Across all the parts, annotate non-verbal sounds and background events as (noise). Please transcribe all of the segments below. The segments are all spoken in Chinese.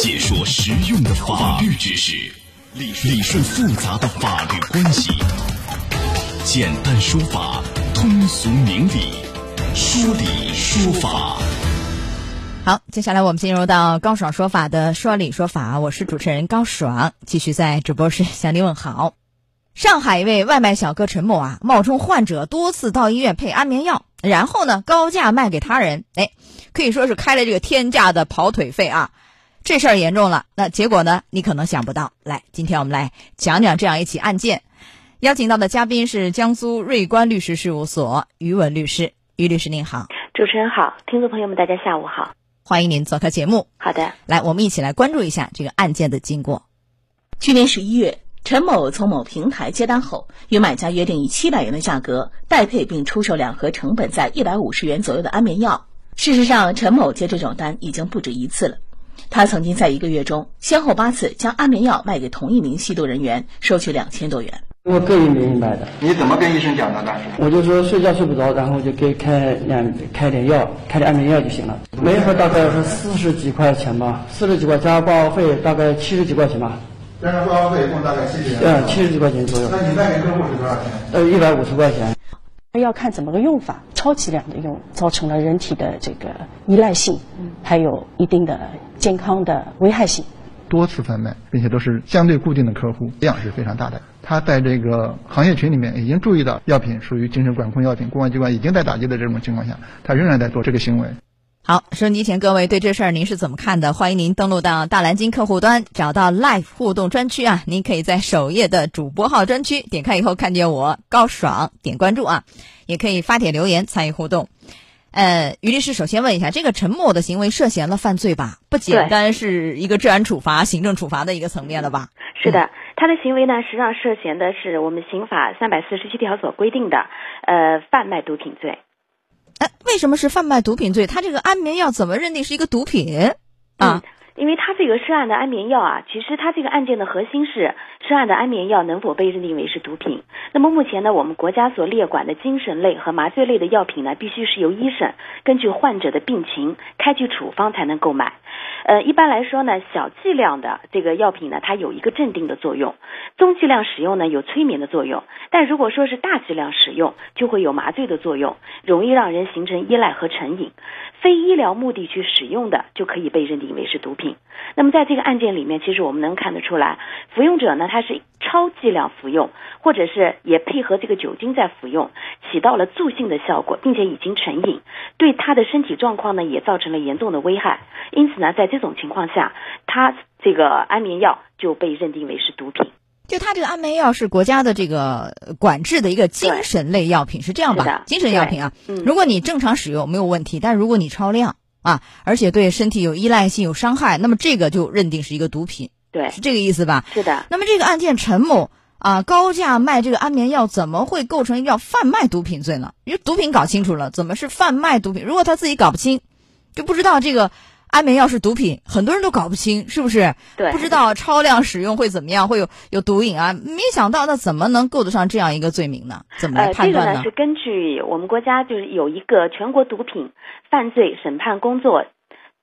解说实用的法律知识，理理顺复杂的法律关系，简单说法，通俗明理，说理说法。好，接下来我们进入到高爽说法的说理说法，我是主持人高爽，继续在直播室向您问好。上海一位外卖小哥陈某啊，冒充患者多次到医院配安眠药，然后呢高价卖给他人，哎，可以说是开了这个天价的跑腿费啊。这事儿严重了，那结果呢？你可能想不到。来，今天我们来讲讲这样一起案件。邀请到的嘉宾是江苏瑞观律师事务所于文律师。于律师您好，主持人好，听众朋友们大家下午好，欢迎您做客节目。好的，来，我们一起来关注一下这个案件的经过。去年十一月，陈某从某平台接单后，与买家约定以七百元的价格代配并出售两盒成本在一百五十元左右的安眠药。事实上，陈某接这种单已经不止一次了。他曾经在一个月中先后八次将安眠药卖给同一名吸毒人员，收取两千多元。我个人名买的。你怎么跟医生讲的当时？我就说睡觉睡不着，然后就给开两开点药，开点安眠药就行了。每盒大概是四十几块钱吧，四十几块加挂号费大概七十几块钱吧。加上挂号费一共大概七十元。嗯，七十几块钱左右。那你卖给客户是多少钱？呃，一百五十块钱。要看怎么个用法，超剂量的用，造成了人体的这个依赖性，还有一定的健康的危害性。多次贩卖，并且都是相对固定的客户，量是非常大的。他在这个行业群里面已经注意到药品属于精神管控药品，公安机关已经在打击的这种情况下，他仍然在做这个行为。好，收音机前各位对这事儿您是怎么看的？欢迎您登录到大蓝鲸客户端，找到 Live 互动专区啊，您可以在首页的主播号专区点开以后看见我高爽，点关注啊，也可以发帖留言参与互动。呃，于律师首先问一下，这个陈某的行为涉嫌了犯罪吧？不简单是一个治安处罚、行政处罚的一个层面了吧？是的，他的行为呢，实际上涉嫌的是我们刑法三百四十七条所规定的呃贩卖毒品罪。为什么是贩卖毒品罪？他这个安眠药怎么认定是一个毒品啊？因为他这个涉案的安眠药啊，其实他这个案件的核心是涉案的安眠药能否被认定为是毒品。那么目前呢，我们国家所列管的精神类和麻醉类的药品呢，必须是由医生根据患者的病情开具处方才能购买。呃，一般来说呢，小剂量的这个药品呢，它有一个镇定的作用；中剂量使用呢，有催眠的作用。但如果说是大剂量使用，就会有麻醉的作用，容易让人形成依赖和成瘾。非医疗目的去使用的，就可以被认定为是毒品。那么在这个案件里面，其实我们能看得出来，服用者呢，他是超剂量服用，或者是也配合这个酒精在服用，起到了助兴的效果，并且已经成瘾，对他的身体状况呢，也造成了严重的危害。因此呢，在这种情况下，他这个安眠药就被认定为是毒品。就他这个安眠药是国家的这个管制的一个精神类药品，是这样吧？精神药品啊，如果你正常使用没有问题，但如果你超量啊，而且对身体有依赖性、有伤害，那么这个就认定是一个毒品。对，是这个意思吧？是的。那么这个案件陈某啊高价卖这个安眠药，怎么会构成要贩卖毒品罪呢？因为毒品搞清楚了，怎么是贩卖毒品？如果他自己搞不清，就不知道这个。安眠药是毒品，很多人都搞不清，是不是？对，不知道超量使用会怎么样，会有有毒瘾啊？没想到，那怎么能够得上这样一个罪名呢？怎么来判断呢？这个呢是根据我们国家就是有一个全国毒品犯罪审判工作。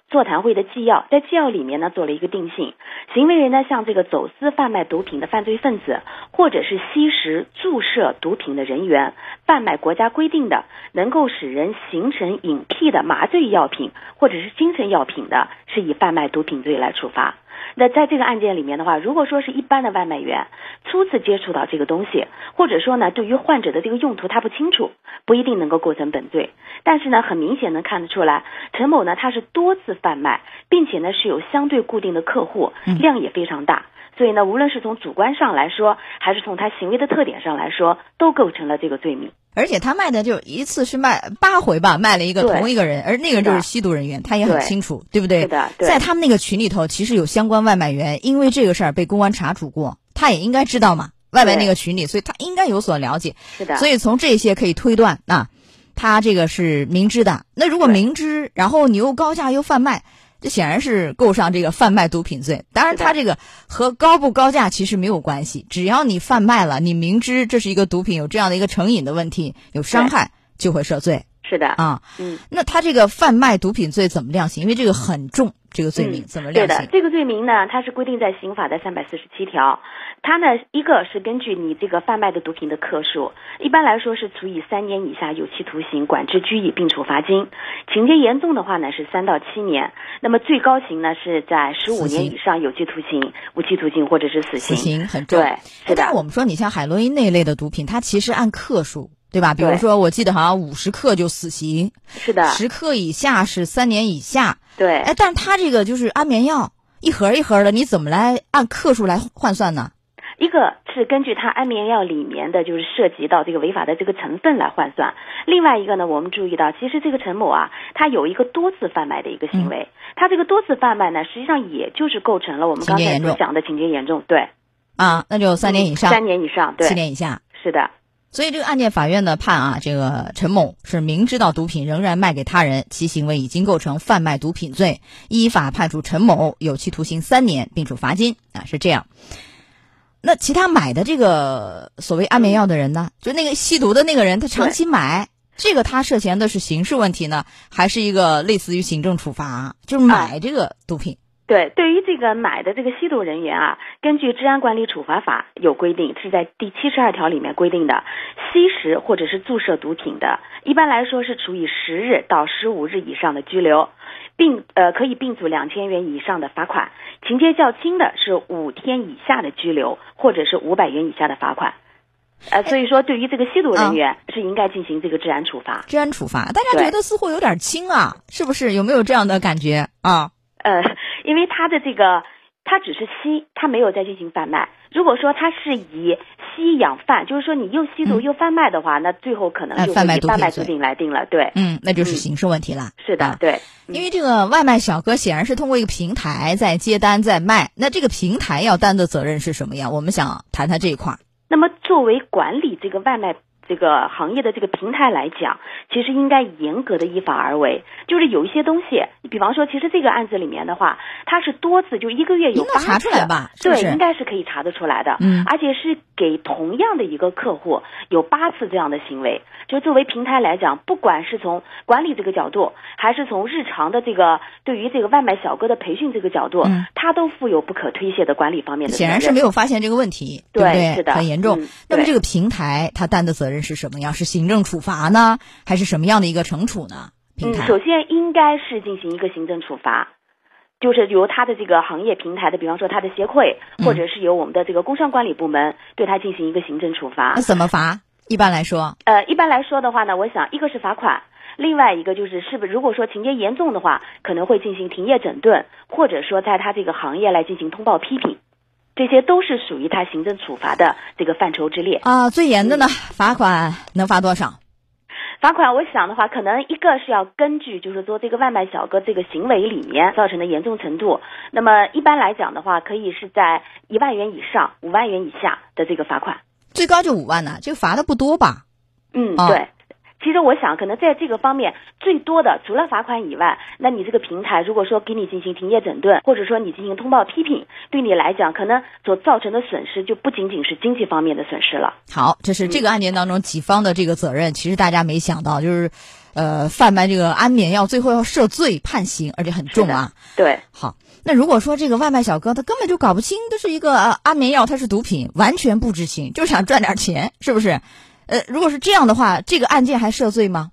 座谈会的纪要，在纪要里面呢做了一个定性，行为人呢像这个走私贩卖毒品的犯罪分子，或者是吸食注射毒品的人员，贩卖国家规定的能够使人形成瘾癖的麻醉药品或者是精神药品的，是以贩卖毒品罪来处罚。那在这个案件里面的话，如果说是一般的外卖员初次接触到这个东西，或者说呢，对于患者的这个用途他不清楚，不一定能够构成本罪。但是呢，很明显能看得出来，陈某呢他是多次贩卖，并且呢是有相对固定的客户，量也非常大。所以呢，无论是从主观上来说，还是从他行为的特点上来说，都构成了这个罪名。而且他卖的就一次是卖八回吧，卖了一个同一个人，而那个人就是吸毒人员，他也很清楚，对不对？是的，在他们那个群里头，其实有相关外卖员，因为这个事儿被公安查处过，他也应该知道嘛，外卖那个群里，所以他应该有所了解。是的，所以从这些可以推断啊，他这个是明知的。那如果明知，然后你又高价又贩卖。这显然是构上这个贩卖毒品罪。当然，他这个和高不高价其实没有关系。只要你贩卖了，你明知这是一个毒品，有这样的一个成瘾的问题，有伤害，就会涉罪。是的啊，嗯，那他这个贩卖毒品罪怎么量刑？因为这个很重，这个罪名怎么对的？，这个罪名呢，它是规定在刑法的三百四十七条。它呢，一个是根据你这个贩卖的毒品的克数，一般来说是处以三年以下有期徒刑、管制拘役并处罚金；情节严重的话呢是三到七年。那么最高刑呢是在十五年以上有期徒刑、无期徒刑或者是死刑死刑。很重。对，哎是的但是。我们说，你像海洛因那一类的毒品，它其实按克数，对吧？比如说，我记得好像五十克就死刑，是的，十克以下是三年以下。对。哎，但是它这个就是安眠药，一盒一盒的，你怎么来按克数来换算呢？一个是根据它安眠药里面的就是涉及到这个违法的这个成分来换算，另外一个呢，我们注意到，其实这个陈某啊，他有一个多次贩卖的一个行嗯为，他这个多次贩卖呢，实际上也就是构成了我们刚才讲的情节严重，对，啊，那就三年以上，三年以上，对七，年以下。是的，所以这个案件法院呢判啊，这个陈某是明知道毒品仍然卖给他人，其行为已经构成贩卖毒品罪，依法判处陈某有期徒刑三年，并处罚金啊，是这样。那其他买的这个所谓安眠药的人呢，就那个吸毒的那个人，他长期买，这个他涉嫌的是刑事问题呢，还是一个类似于行政处罚？就是买这个毒品。对，对于这个买的这个吸毒人员啊，根据《治安管理处罚法》有规定，是在第七十二条里面规定的，吸食或者是注射毒品的，一般来说是处以十日到十五日以上的拘留，并呃可以并处两千元以上的罚款，情节较轻的是五天以下的拘留，或者是五百元以下的罚款。呃，所以说对于这个吸毒人员是应该进行这个治安处罚。治安处罚，大家觉得似乎有点轻啊，是不是？有没有这样的感觉啊？呃，因为他的这个，他只是吸，他没有再进行贩卖。如果说他是以吸养贩，就是说你又吸毒嗯又贩卖的话，那最后可能哎就贩卖毒品来定了。对，嗯，那就是嗯刑事问题了。是的，啊对，因为这个外卖小哥显然是通过一个平台在接单在卖，那这个平台要担的责任是什么呀？我们想谈谈这一块儿。那么作为管理这个外卖这个行业的这个平台来讲，其实应该严格的依法而为。就是有一些东西，比方说，其实这个案子里面的话，它是多次，就一个月有八次，查出来吧是不对，应该是可以查得出来的。嗯而且是给同样的一个客户有八次这样的行为。就作为平台来讲，不管是从管理这个角度，还是从日常的这个对于这个外卖小哥的培训这个角度，嗯它都负有不可推卸的管理方面的责任。显然是没有发现这个问题，对不对？是的很严重。嗯那么这个平台它担的责任是什么样？是行政处罚呢，还是什么样的一个惩处呢？平嗯，首先应该是进行一个行政处罚，就是由他的这个行业平台的，比方说他的协会，嗯或者是由我们的这个工商管理部门对他进行一个行政处罚那。怎么罚？一般来说，呃，一般来说的话呢，我想一个是罚款。另外一个就是，是不是如果说情节严重的话，可能会进行停业整顿，或者说在他这个行业来进行通报批评，这些都是属于他行政处罚的这个范畴之列。啊，最严的呢，罚款能罚多少？罚款，我想的话，可能一个是要根据就是说这个外卖小哥这个行为里面造成的严重程度。那么一般来讲的话，可以是在一万元以上、五万元以下的这个罚款。最高就五万呢，这个罚的不多吧？嗯，啊对。其实我想，可能在这个方面，最多的除了罚款以外，那你这个平台如果说给你进行停业整顿，或者说你进行通报批评，对你来讲，可能所造成的损失就不仅仅是经济方面的损失了。好，这是这个案件当中己方的这个责任，其实大家没想到，就是，呃，贩卖这个安眠药，最后要涉罪判刑，而且很重啊。对，好，那如果说这个外卖小哥他根本就搞不清这是一个、呃、安眠药，它是毒品，完全不知情，就想赚点钱，是不是？呃，如果是这样的话，这个案件还涉罪吗？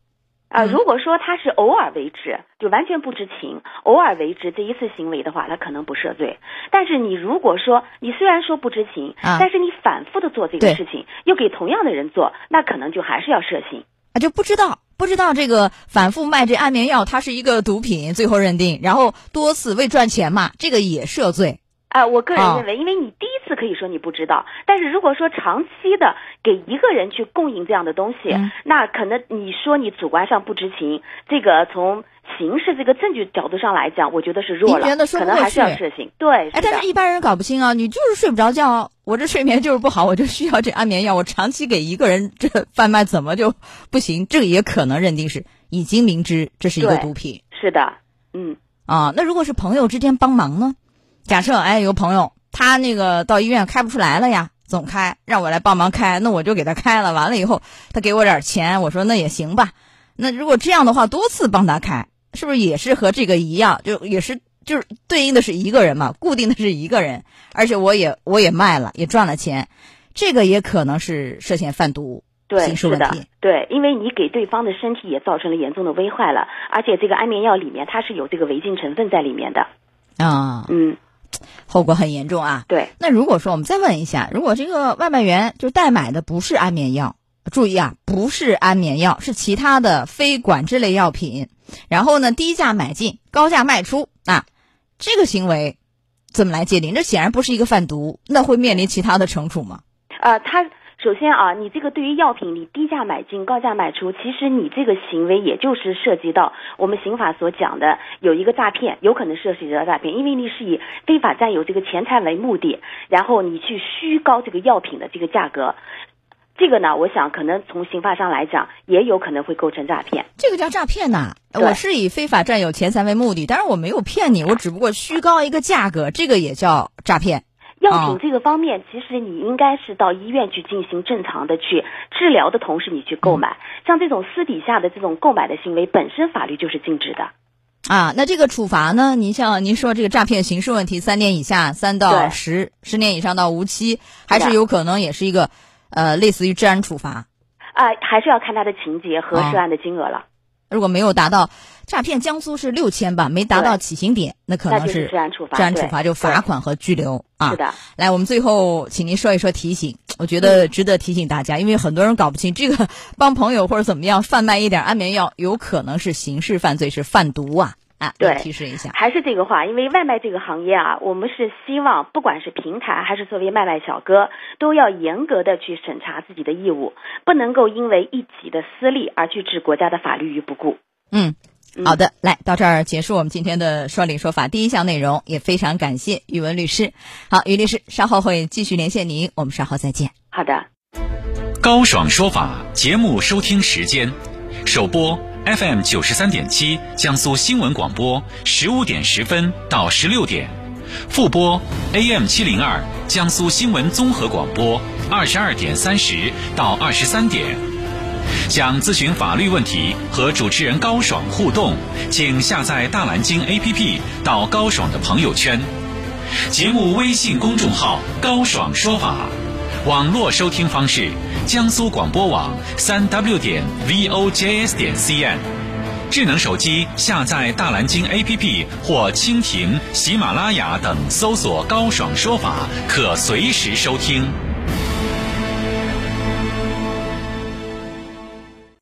啊、嗯如果说他是偶尔为之，就完全不知情，偶尔为之这一次行为的话，他可能不涉罪。但是你如果说你虽然说不知情，啊但是你反复的做这个事情，又给同样的人做，那可能就还是要涉刑。啊，就不知道不知道这个反复卖这安眠药，它是一个毒品，最后认定，然后多次为赚钱嘛，这个也涉罪。啊、我个人啊认为，因为你第一次可以说你不知道，但是如果说长期的给一个人去供应这样的东西，嗯那可能你说你主观上不知情，这个从刑事这个证据角度上来讲，我觉得是弱了，觉得说可能还是要去涉刑。对，哎，但是一般人搞不清啊，你就是睡不着觉，我这睡眠就是不好，我就需要这安眠药，我长期给一个人这贩卖怎么就不行？这个也可能认定是已经明知这是一个毒品是的，嗯。啊。那如果是朋友之间帮忙呢？假设哎有个朋友他那个到医院开不出来了呀，总开让我来帮忙开，那我就给他开了，完了以后他给我点钱，我说那也行吧。那如果这样的话，多次帮他开，是不是也是和这个一样，就也是就是对应的是一个人嘛，固定的是一个人，而且我也我也卖了，也赚了钱，这个也可能是涉嫌贩毒对，是的。，对，因为你给对方的身体也造成了严重的危害了，而且这个安眠药里面它是有这个违禁成分在里面的。啊，嗯，(tsk) 后果很严重啊。对，那如果说我们再问一下，如果这个外卖员就代买的不是安眠药，注意啊，不是安眠药，是其他的非管制类药品，然后呢低价买进，高价卖出啊，这个行为怎么来界定？这显然不是一个贩毒，那会面临其他的惩处吗？呃，它首先啊，你这个对于药品，你低价买进、高价卖出，其实你这个行为也就是涉及到我们刑法所讲的有一个诈骗，有可能涉及到诈骗，因为你是以非法占有这个钱财为目的，然后你去虚高这个药品的这个价格。这个呢，我想可能从刑法上来讲，也有可能会构成诈骗。这个叫诈骗呐、对我是以非法占有钱财为目的，但是我没有骗你，我只不过虚高一个价格，这个也叫诈骗。药哦品这个方面，其实你应该是到医院去进行正常的去治疗的同时，你去购买。像这种私底下的这种购买的行为，本身法律就是禁止的。啊，那这个处罚呢？您像您说这个诈骗刑事问题，三年以下，三到十，十年以上到无期，还是有可能也是一个，呃，类似于治安处罚。啊、还是要看他的情节和哦涉案的金额了。如果没有达到诈骗，江苏是六千吧，没达到起刑点，那可能是治安处罚治安处罚就罚款和拘留啊。是的，来，我们最后请您说一说提醒，我觉得值得提醒大家，因为很多人搞不清这个 (laughs) 帮朋友或者怎么样贩卖一点安眠药，有可能是刑事犯罪，是贩毒啊啊！对提示一下。还是这个话，因为外卖这个行业啊，我们是希望不管是平台还是作为外卖小哥，都要严格的去审查自己的义务，不能够因为一己的私利而去置国家的法律于不顾。嗯，嗯好的，来到这儿结束我们今天的说理说法第一项内容，也非常感谢宇文律师。好，于律师稍后会继续连线您，我们稍后再见。好的。高爽说法节目收听时间：首播 FM 九十三点七，江苏新闻广播十五点十分到十六点；复播 AM 七零二，江苏新闻综合广播二十二点三十到二十三点。想咨询法律问题和主持人高爽互动，请下载大蓝鲸 APP 到高爽的朋友圈。节目微信公众号“高爽说法”，网络收听方式：江苏广播网三 w 点 vojs 点 cn。智能手机下载大蓝鲸 APP 或蜻蜓、喜马拉雅等，搜索“高爽说法”，可随时收听。